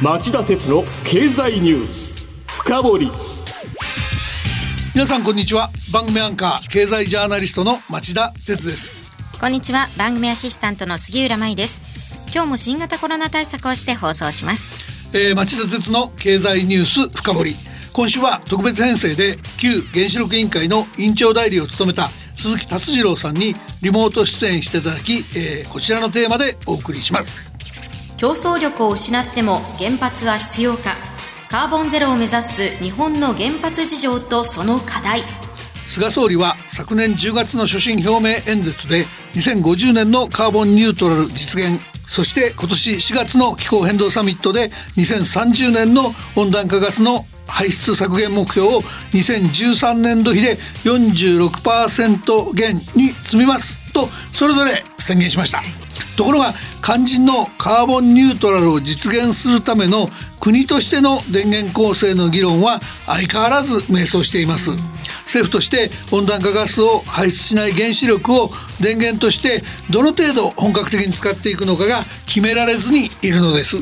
町田鉄の経済ニュース深掘り。皆さんこんにちは。番組アンカー経済ジャーナリストの町田鉄です。こんにちは。番組アシスタントの杉浦舞です。今日も新型コロナ対策をして放送します、えー、町田鉄の経済ニュース深掘り。今週は特別編成で旧原子力委員会の委員長代理を務めた鈴木達次郎さんにリモート出演していただき、えー、こちらのテーマでお送りします競争力を失っても原発は必要か。カーボンゼロを目指す日本の原発事情とその課題。菅総理は昨年10月の所信表明演説で2050年のカーボンニュートラル実現。そして今年4月の気候変動サミットで2030年の温暖化ガスの排出削減目標を2013年度比で46%減に積みますとそれぞれ宣言しました。ところが肝心のカーボンニュートラルを実現するための国としての電源構成の議論は相変わらず迷走しています。政府として温暖化ガスを排出しない原子力を電源としてどの程度本格的に使っていくのかが決められずにいるのです。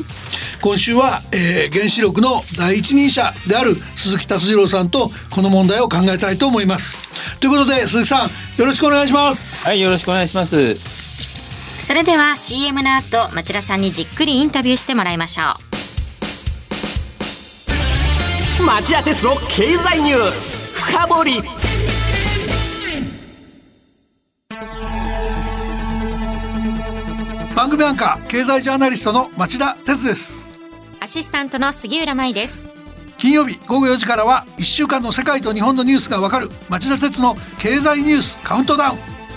今週は、えー、原子力の第一人者である鈴木達次郎さんとこの問題を考えたいと思います。ということで鈴木さんよろしくお願いします。はいよろしくお願いしますそれでは CM の後町田さんにじっくりインタビューしてもらいましょう。町田鉄の経済ニュース深掘り。番組アンカー経済ジャーナリストの町田鉄です。アシスタントの杉浦舞です。金曜日午後4時からは1週間の世界と日本のニュースがわかる町田鉄の経済ニュースカウントダウン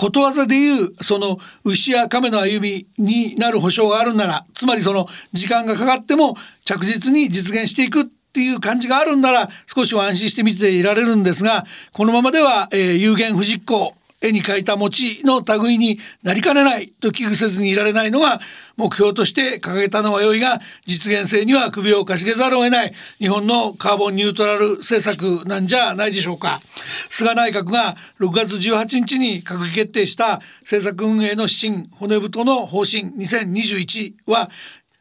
ことわざで言うその牛や亀の歩みになる保証があるならつまりその時間がかかっても着実に実現していくっていう感じがあるんなら少しは安心して見ていられるんですがこのままでは、えー、有言不実行絵に描いた餅の類になりかねないと危惧せずにいられないのが目標として掲げたのは良いが実現性には首をかしげざるを得ない日本のカーボンニュートラル政策なんじゃないでしょうか。菅内閣が6月18日に閣議決定した政策運営の指針骨太の方針2021は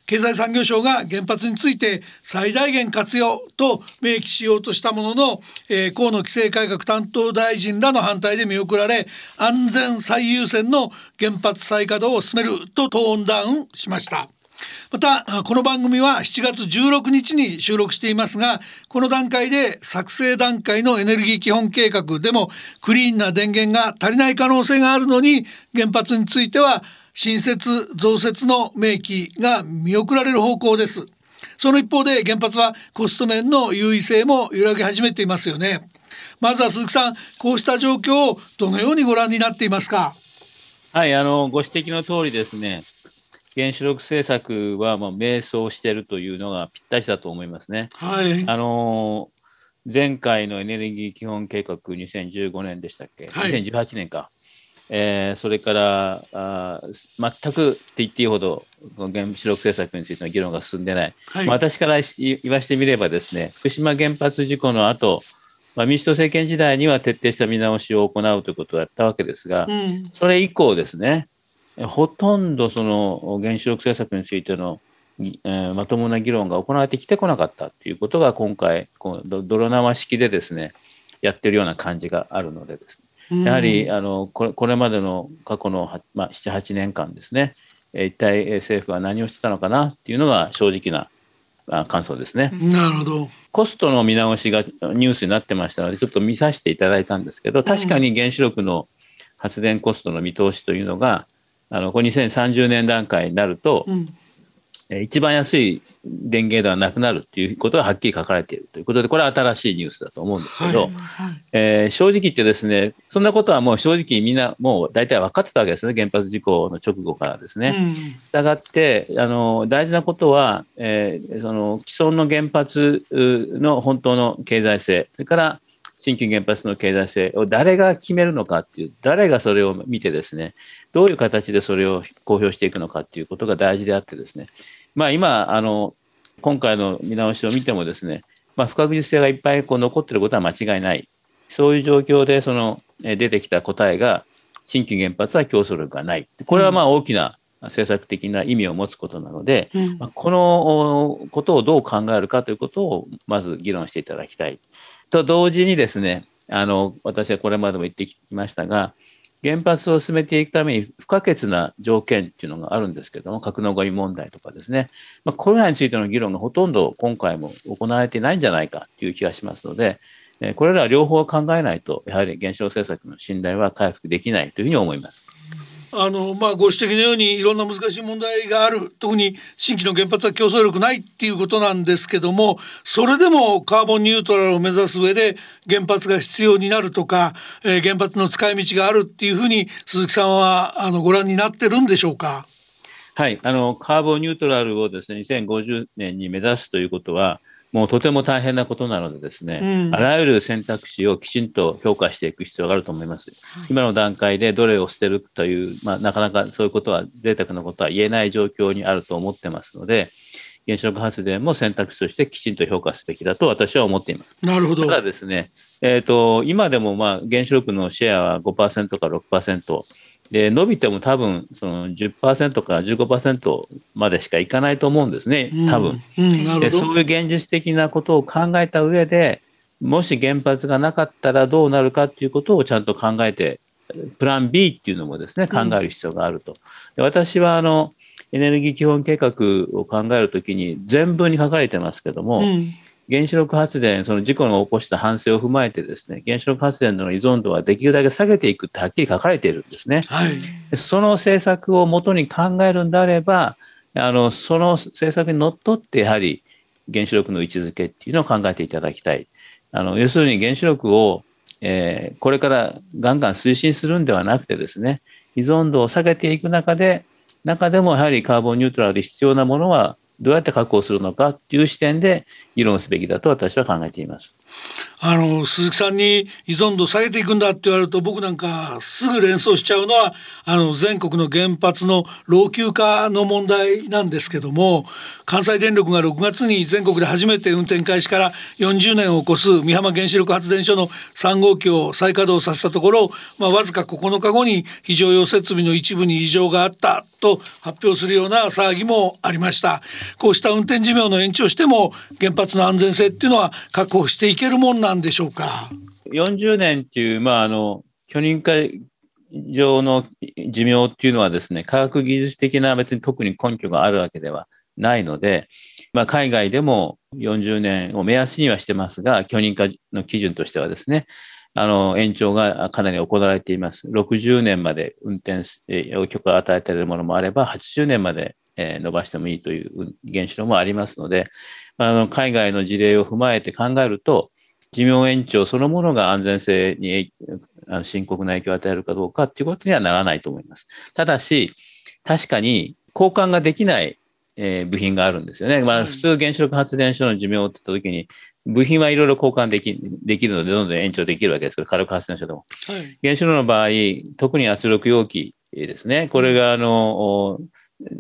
経済産業省が原発について最大限活用と明記しようとしたものの、えー、河野規制改革担当大臣らの反対で見送られ安全最優先の原発再稼働を進めるとトーンダウンしました。またこの番組は7月16日に収録していますがこの段階で作成段階のエネルギー基本計画でもクリーンな電源が足りない可能性があるのに原発については新設増設の明記が見送られる方向です。その一方で原発はコスト面の優位性も揺らぎ始めていますよね。まずは鈴木さんこうした状況をどのようにご覧になっていますか？はいあのご指摘の通りですね。原子力政策はもう迷走しているというのがぴったしだと思いますね。はい、あの前回のエネルギー基本計画2015年でしたっけ、はい、2018年か、えー、それからあ全くって言っていいほど原子力政策についての議論が進んでない、はい、まあ、私から言わしてみればですね福島原発事故の後、まあ、民主党政権時代には徹底した見直しを行うということをやったわけですが、うん、それ以降ですねほとんどその原子力政策についての、えー、まともな議論が行われてきてこなかったということが今回こう泥縄式でですねやってるような感じがあるのでですねやはりあのこれこれまでの過去の、まあ、7、8年間ですね、一体政府は何をしてたのかなっていうのが正直な感想ですね。なるほど。コストの見直しがニュースになってましたので、ちょっと見させていただいたんですけど、確かに原子力の発電コストの見通しというのが、あのこれ2030年段階になると、うん一番安い電源ではなくなるということがはっきり書かれているということで、これは新しいニュースだと思うんですけど、はいえー正直言ってですね、そんなことはもう正直みんなもう大体分かってたわけですね、原発事故の直後からですね。したがってあの、大事なことは、えーその既存の原発うの本当の経済性、それから新規原発の経済性を誰が決めるのかっていう、誰がそれを見てですね、どういう形でそれを公表していくのかっていうことが大事であってですね、まあ、今あの、今回の見直しを見てもですね、まあ、不確実性がいっぱいこう残っていることは間違いない、そういう状況でそのえー出てきた答えが、新規原発は競争力がない、これはまあ大きな政策的な意味を持つことなので、うん。まあこのおことをどう考えるかということをまず議論していただきたい。と同時にですね、あの私はこれまでも言ってきましたが、原発を進めていくために不可欠な条件っていうのがあるんですけども、格納ごみ問題とかですね、まあ、これらについての議論がほとんど今回も行われていないんじゃないかという気がしますので、これら両方を考えないと、やはり原子力政策の信頼は回復できないというふうに思います。あのまあ、ご指摘のようにいろんな難しい問題がある特に新規の原発は競争力ないっていうことなんですけどもそれでもカーボンニュートラルを目指す上で原発が必要になるとか、えー原発の使い道があるっていうふうに鈴木さんはあのご覧になってるんでしょうか？はい、あのカーボンニュートラルをですね2050年に目指すということは、もうとても大変なことなので、ですね、うんあらゆる選択肢をきちんと評価していく必要があると思います。今の段階でどれを捨てるという、まあ、なかなかそういうことは、贅沢なことは言えない状況にあると思ってますので、原子力発電も選択肢としてきちんと評価すべきだと私は思っています。なるほどただですね、えー、と今でもまあ原子力のシェアは5%か6%で、伸びても多分その10%から15%までしかいかないと思うんですね、多分。うん、うんそういう現実的なことを考えた上で、もし原発がなかったらどうなるかっていうことをちゃんと考えて、プラン B っていうのもですね、考える必要があると。で私はあの、エネルギー基本計画を考えるときに全文に書かれてますけども、うん原子力発電、その事故の起こした反省を踏まえてですね、原子力発電の依存度はできるだけ下げていくってはっきり書かれているんですね。はいでその政策をもとに考えるんであれば、あのその政策にのっとって、やはり原子力の位置づけっていうのを考えていただきたい。あの要するに原子力を、えーこれからガンガン推進するんではなくてですね、依存度を下げていく中で、中でもやはりカーボンニュートラルで必要なものはどうやって確保するのかという視点で議論すべきだと私は考えています。あの鈴木さんに依存度下げていくんだって言われると僕なんかすぐ連想しちゃうのはあの全国の原発の老朽化の問題なんですけども関西電力が6月に全国で初めて運転開始から40年を超す美浜原子力発電所の3号機を再稼働させたところ、まあ、わずか9日後に非常用設備の一部に異常があったと発表するような騒ぎもありました。こうした運転寿命の延長しても原発の安全性っていうのは確保していけるもんなんでしょうか？40年っていう、まあ、あの許認可上の寿命っていうのはですね、科学技術的な別に特に根拠があるわけではないので、まあ、海外でも40年を目安にはしてますが、許認可の基準としてはですね、あの延長がかなり行われています。60年まで運転すえー許可が与えられるものもあれば、80年までえ伸ばしてもいいという原子炉もありますので、まあの海外の事例を踏まえて考えると、寿命延長そのものが安全性に深刻な影響を与えるかどうかということにはならないと思います。ただし、確かに交換ができない、えー部品があるんですよね。まあ、はい普通原子力発電所の寿命って言ったときに、部品はいろいろ交換できできるので、どんどん延長できるわけですけど、火力発電所でも。はい原子炉の場合、特に圧力容器ですね、これがあのお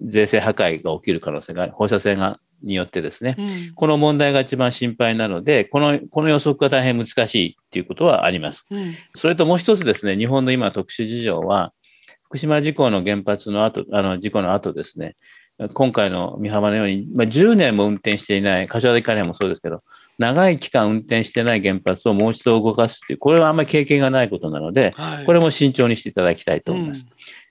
税制破壊が起きる可能性がある、放射線がによってですね、うんこの問題が一番心配なので、このこの予測が大変難しいということはあります。うんそれともう一つですね、日本の今特殊事情は、福島事故の原発の後、あの事故の後ですね、今回の美浜のように、まあ、10年も運転していない、柏崎刈羽もそうですけど、長い期間運転していない原発をもう一度動かすという、これはあんまり経験がないことなので、はいこれも慎重にしていただきたいと思います。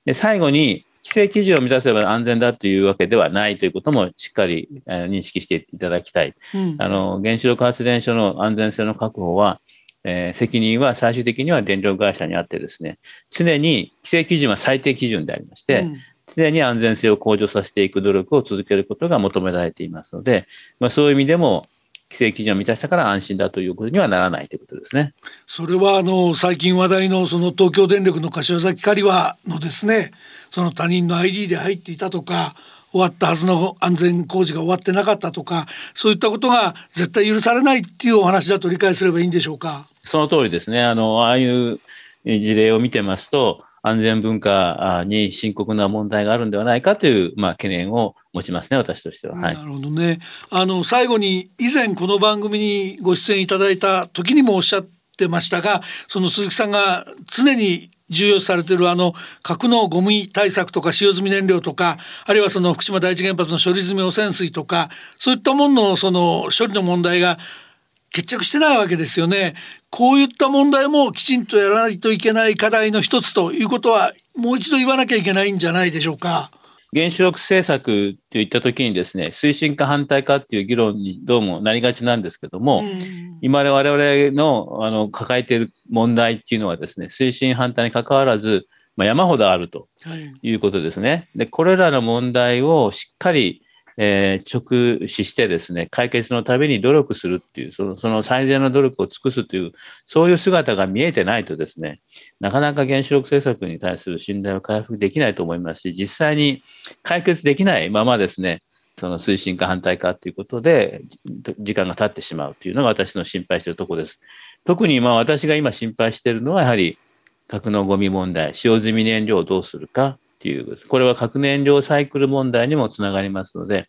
で最後に、規制基準を満たせば安全だというわけではないということもしっかり認識していただきたい。うん、あの原子力発電所の安全性の確保は、えー、責任は最終的には電力会社にあってですね、常に規制基準は最低基準でありまして、うん、常に安全性を向上させていく努力を続けることが求められていますので、まあ、そういう意味でも、規制基準を満たしたから安心だということにはならないということですね。それはあの最近話題のその東京電力の柏崎刈羽のですね、その他人の ID で入っていたとか、終わったはずの安全工事が終わってなかったとか、そういったことが絶対許されないっていうお話だと理解すればいいんでしょうか？その通りですね。あのああいう事例を見てますと、安全文化に深刻な問題があるんではないかという、まあ、懸念を持ちますね、私としては。はい、なるほどね。あの最後に以前この番組にご出演いただいた時にもおっしゃってましたが、その鈴木さんが常に重要視されているあの核のゴミ対策とか使用済み燃料とかあるいはその福島第一原発の処理済み汚染水とかそういったもののその処理の問題が決着してないわけですよね。こういった問題もきちんとやらないといけない課題の一つということはもう一度言わなきゃいけないんじゃないでしょうか。原子力政策といったときにですね、推進か反対かっていう議論にどうもなりがちなんですけども、今我々のあの抱えている問題っていうのはですね、推進反対に関わらず、まあ、山ほどあるということですね。で、これらの問題をしっかりえー、直視してですね、解決のために努力するっていう、そのその最善の努力を尽くすという、そういう姿が見えてないとですね、なかなか原子力政策に対する信頼を回復できないと思いますし、実際に解決できないままですね、その推進か反対かということで、時間が経ってしまうというのが私の心配しているところです。特にまあ私が今心配しているのは、やはり核のゴミ問題、使用済み燃料をどうするか、っていう、これは核燃料サイクル問題にもつながりますので、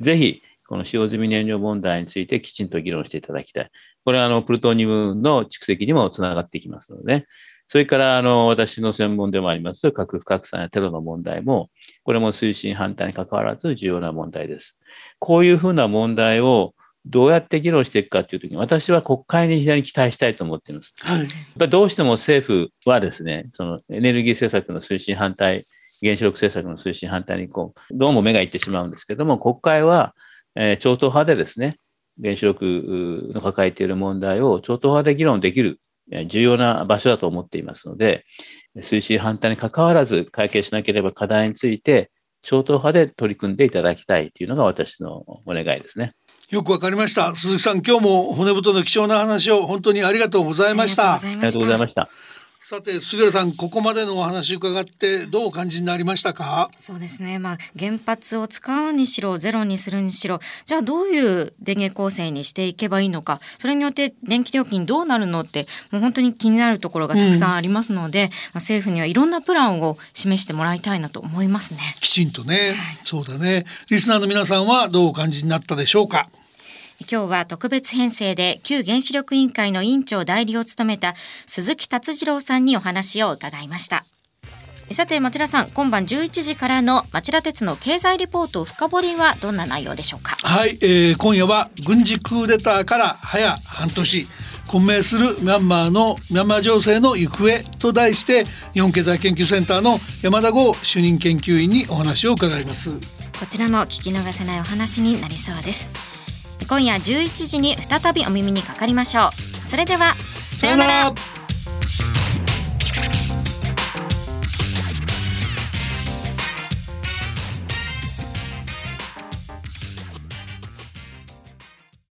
ぜひ、この使用済み燃料問題についてきちんと議論していただきたい。これはあのプルトニウムの蓄積にもつながってきますので、ね、それからあの私の専門でもあります核不拡散やテロの問題も、これも推進反対に関わらず重要な問題です。こういうふうな問題をどうやって議論していくかというときに、私は国会に非常に期待したいと思っています。はい、やっぱどうしても政府はですね、そのエネルギー政策の推進反対原子力政策の推進反対にこう、どうも目がいってしまうんですけども、国会は、えー、超党派でですね、原子力の抱えている問題を超党派で議論できる重要な場所だと思っていますので、推進反対に関わらず解決しなければ課題について、超党派で取り組んでいただきたいというのが私のお願いですね。よくわかりました。鈴木さん、今日も骨太の貴重な話を本当にありがとうございました。ありがとうございました。さて杉浦さんここまでのお話伺ってどうお感じになりましたか？そうですね。まあ原発を使うにしろゼロにするにしろじゃあどういう電源構成にしていけばいいのかそれによって電気料金どうなるのってもう本当に気になるところがたくさんありますので、うん、まあ、政府にはいろんなプランを示してもらいたいなと思いますね。きちんとね、はい、そうだね。リスナーの皆さんはどうお感じになったでしょうか？今日は特別編成で旧原子力委員会の委員長代理を務めた鈴木達次郎さんにお話を伺いました。さて町田さん今晩11時からの町田鉄の経済リポート深掘りはどんな内容でしょうか？はい、えー、今夜は軍事クーデターから早半年。混迷するミャンマーのミャンマー情勢の行方と題して日本経済研究センターの山田剛主任研究員にお話を伺います。こちらも聞き逃せないお話になりそうです今夜11時に再びお耳にかかりましょう。それではさようなら。